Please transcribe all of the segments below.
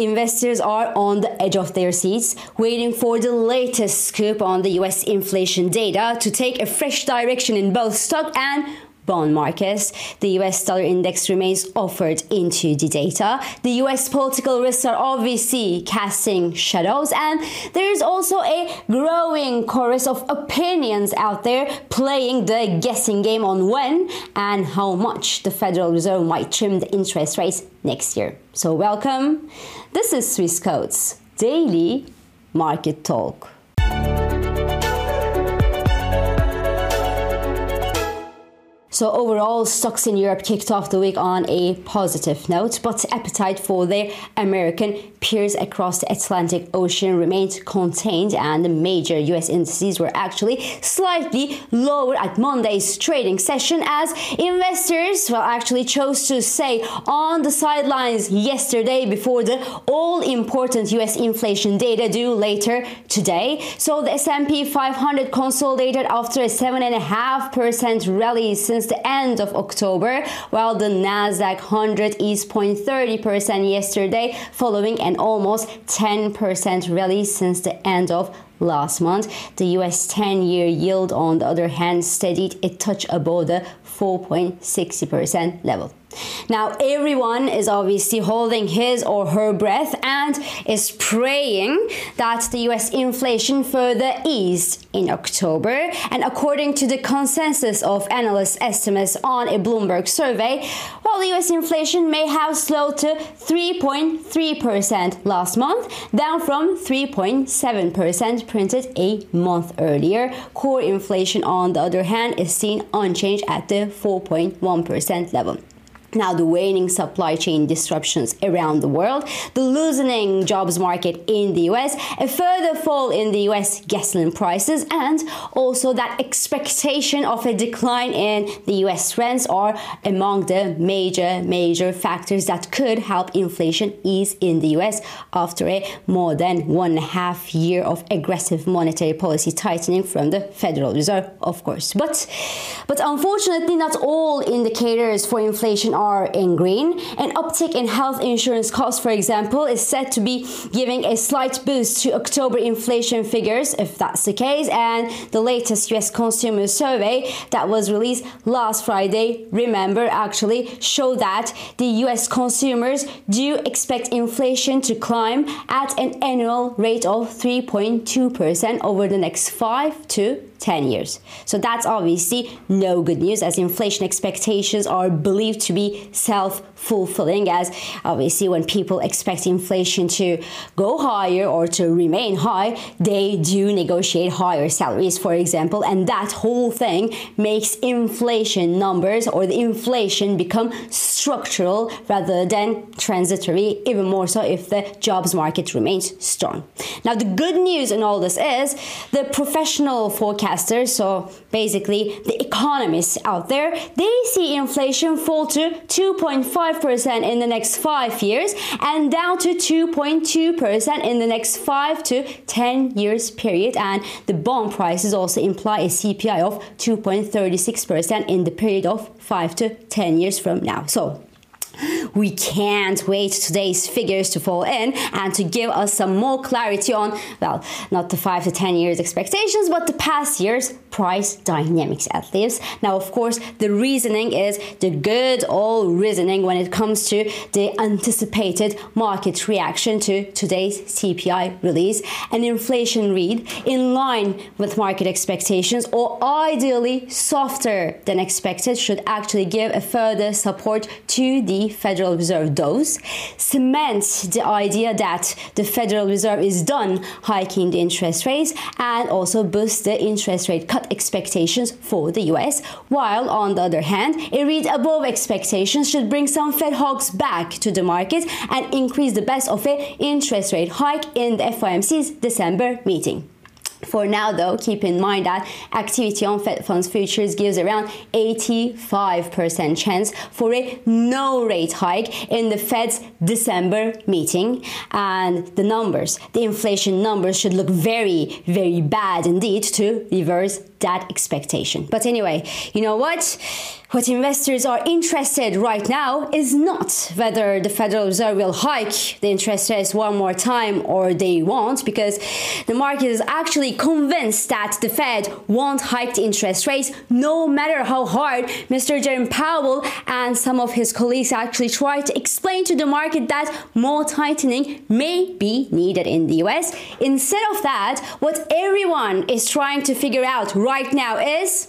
Investors are on the edge of their seats, waiting for the latest scoop on the US inflation data to take a fresh direction in both stock and bond markets. The US dollar index remains offered into the data. The US political risks are obviously casting shadows, and there is also a growing chorus of opinions out there playing the guessing game on when and how much the Federal Reserve might trim the interest rates next year. So, welcome. This is Swissquote's Daily Market Talk. So overall, stocks in Europe kicked off the week on a positive note, but appetite for their American peers across the Atlantic Ocean remained contained, and the major US indices were actually slightly lower at Monday's trading session as investors well actually chose to stay on the sidelines yesterday before the all important US inflation data due later today. So the S&P 500 consolidated after a 7.5% rally since since the end of October, while the Nasdaq 100 is 0.30% yesterday, following an almost 10% rally since the end of last month. The US 10 year yield, on the other hand, steadied a touch above the 4.60% level. Now, everyone is obviously holding his or her breath and is praying that the US inflation further eased in October. And according to the consensus of analyst estimates on a Bloomberg survey, while the US inflation may have slowed to 3.3% last month, down from 3.7% printed a month earlier. Core inflation, on the other hand, is seen unchanged at the 4.1% level. Now, the waning supply chain disruptions around the world, the loosening jobs market in the US, a further fall in the US gasoline prices, and also that expectation of a decline in the US rents are among the major, major factors that could help inflation ease in the US after a more than one and a half year of aggressive monetary policy tightening from the Federal Reserve, of course. But, but unfortunately, not all indicators for inflation are in green. An uptick in health insurance costs, for example, is said to be giving a slight boost to October inflation figures, if that's the case. And the latest US consumer survey that was released last Friday, remember, actually showed that the US consumers do expect inflation to climb at an annual rate of 3.2% over the next five to 10 years. So that's obviously no good news as inflation expectations are believed to be self fulfilling, as obviously when people expect inflation to go higher or to remain high, they do negotiate higher salaries, for example, and that whole thing makes inflation numbers or the inflation become structural rather than transitory, even more so if the jobs market remains strong. Now, the good news in all this is the professional forecasters, so basically the economists out there, they see inflation fall to 2.5% in the next five years and down to 2.2% in the next five to 10 years period. And the bond prices also imply a CPI of 2.36% in the period of five to 10 years from now. So we can't wait today's figures to fall in and to give us some more clarity on, well, not the 5 to 10 years expectations, but the past year's price dynamics at least. Now, of course, the reasoning is the good old reasoning when it comes to the anticipated market reaction to today's CPI release. An inflation read in line with market expectations or ideally softer than expected should actually give a further support to the Federal Reserve doves, cement the idea that the Federal Reserve is done hiking the interest rates and also boost the interest rate cut expectations for the US, while on the other hand, a read above expectations should bring some Fed hawks back to the market and increase the best of a interest rate hike in the FOMC's December meeting. For now, though, keep in mind that activity on Fed funds futures gives around 85% chance for a no rate hike in the Fed's December meeting. And the numbers, the inflation numbers, should look very, very bad indeed to reverse that expectation. But anyway, you know what? What investors are interested right now is not whether the Federal Reserve will hike the interest rates one more time or they won't, because the market is actually convinced that the Fed won't hike the interest rates no matter how hard Mr. Jerome Powell and some of his colleagues actually try to explain to the market that more tightening may be needed in the US. Instead of that, what everyone is trying to figure out right now is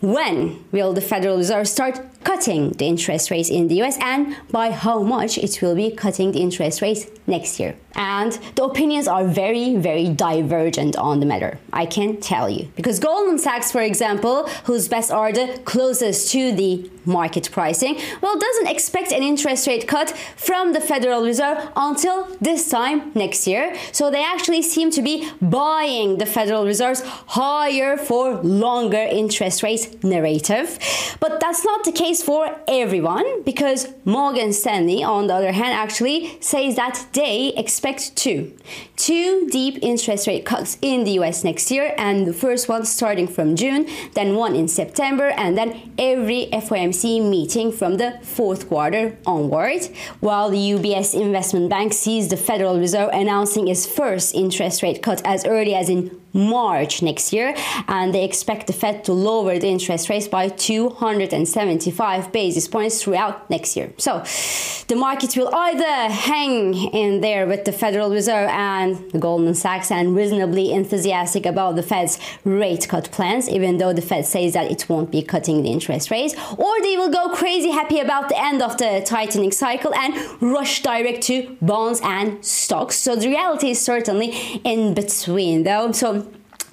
when will the Federal Reserve start cutting the interest rates in the US and by how much it will be cutting the interest rates next year? And the opinions are very, very divergent on the matter. I can tell you. Because Goldman Sachs, for example, whose bets are the closest to the market pricing, well, doesn't expect an interest rate cut from the Federal Reserve until this time next year. So they actually seem to be buying the Federal Reserve's higher for longer interest rates narrative. But that's not the case for everyone because Morgan Stanley, on the other hand, actually says that they expect expect two. Two deep interest rate cuts in the US next year, and the first one starting from June, then one in September, and then every FOMC meeting from the fourth quarter onward. While the UBS Investment Bank sees the Federal Reserve announcing its first interest rate cut as early as in March next year, and they expect the Fed to lower the interest rates by 275 basis points throughout next year. So the market will either hang in there with the Federal Reserve and Goldman Sachs and reasonably enthusiastic about the Fed's rate cut plans, even though the Fed says that it won't be cutting the interest rates, or they will go crazy happy about the end of the tightening cycle and rush direct to bonds and stocks. So the reality is certainly in between, though. So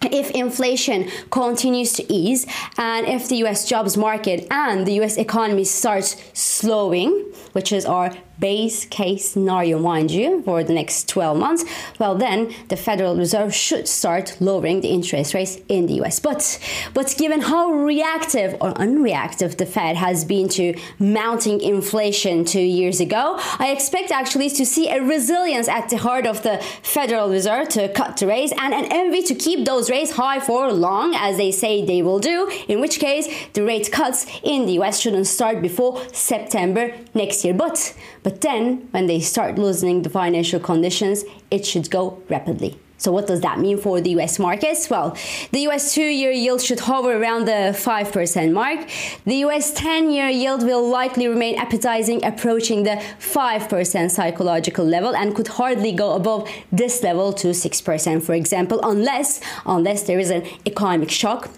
if inflation continues to ease and if the US jobs market and the US economy starts slowing, which is our base case scenario, mind you, for the next 12 months, well, then the Federal Reserve should start lowering the interest rates in the US. But, but given how reactive or unreactive the Fed has been to mounting inflation two years ago, I expect actually to see a resilience at the heart of the Federal Reserve to cut the rates and an envy to keep those rates high for long, as they say they will do, in which case the rate cuts in the US shouldn't start before September next year. But, but but then, when they start loosening the financial conditions, it should go rapidly. So, what does that mean for the US markets? Well, the US two year yield should hover around the 5% mark. The US 10 year yield will likely remain appetizing, approaching the 5% psychological level, and could hardly go above this level to 6%, for example, unless, unless there is an economic shock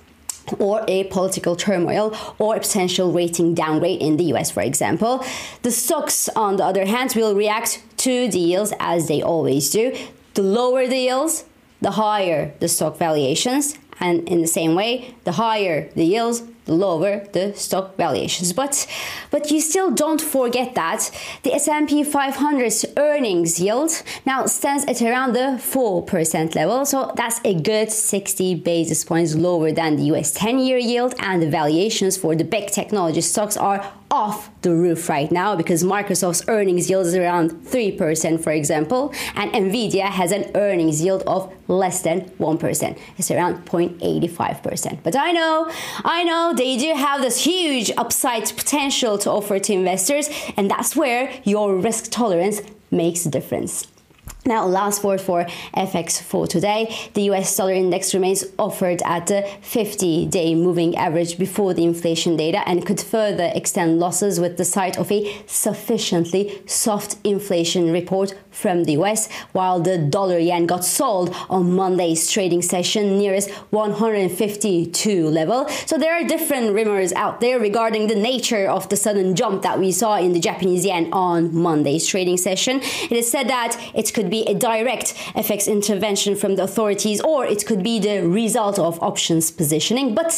or a political turmoil or a potential rating downgrade in the US, for example. The stocks, on the other hand, will react to deals as they always do. The lower the yields, the higher the stock valuations, and in the same way, the higher the yields, lower the stock valuations. But but you still don't forget that the S&P 500's earnings yield now stands at around the 4% level. So that's a good 60 basis points lower than the US 10-year yield and the valuations for the big technology stocks are off the roof right now because Microsoft's earnings yield is around 3%, for example, and Nvidia has an earnings yield of less than 1%. It's around 0.85%. But I know, I know they do have this huge upside potential to offer to investors, and that's where your risk tolerance makes a difference. Now, last word for FX for today. The US dollar index remains offered at the 50 day moving average before the inflation data and could further extend losses with the sight of a sufficiently soft inflation report from the US, while the dollar yen got sold on Monday's trading session nearest 152 level. So there are different rumors out there regarding the nature of the sudden jump that we saw in the Japanese yen on Monday's trading session. It is said that it could be a direct FX intervention from the authorities or it could be the result of options positioning. But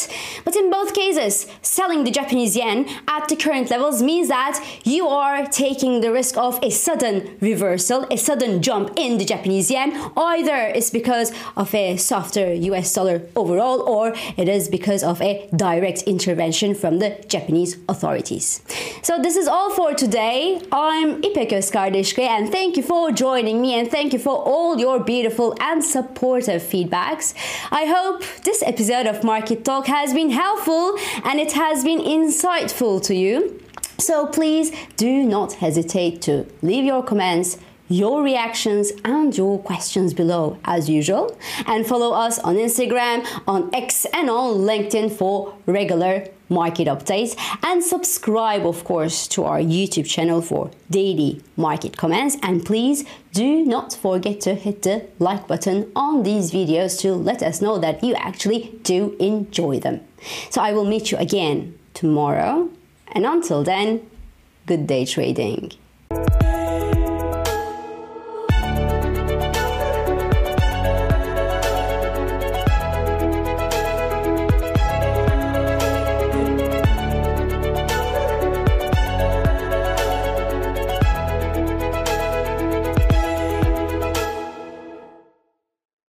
but in both cases, selling the Japanese yen at the current levels means that you are taking the risk of a sudden reversal a sudden jump in the Japanese yen. Either it's because of a softer US dollar overall, or it is because of a direct intervention from the Japanese authorities. So this is all for today. I'm İpek Özkardeşkaya and thank you for joining me and thank you for all your beautiful and supportive feedbacks. I hope this episode of Market Talk has been helpful and it has been insightful to you. So please do not hesitate to leave your comments your reactions and your questions below as usual and follow us on Instagram, on X and on LinkedIn for regular market updates and subscribe of course to our YouTube channel for daily market comments and please do not forget to hit the like button on these videos to let us know that you actually do enjoy them. So I will meet you again tomorrow and until then good day trading.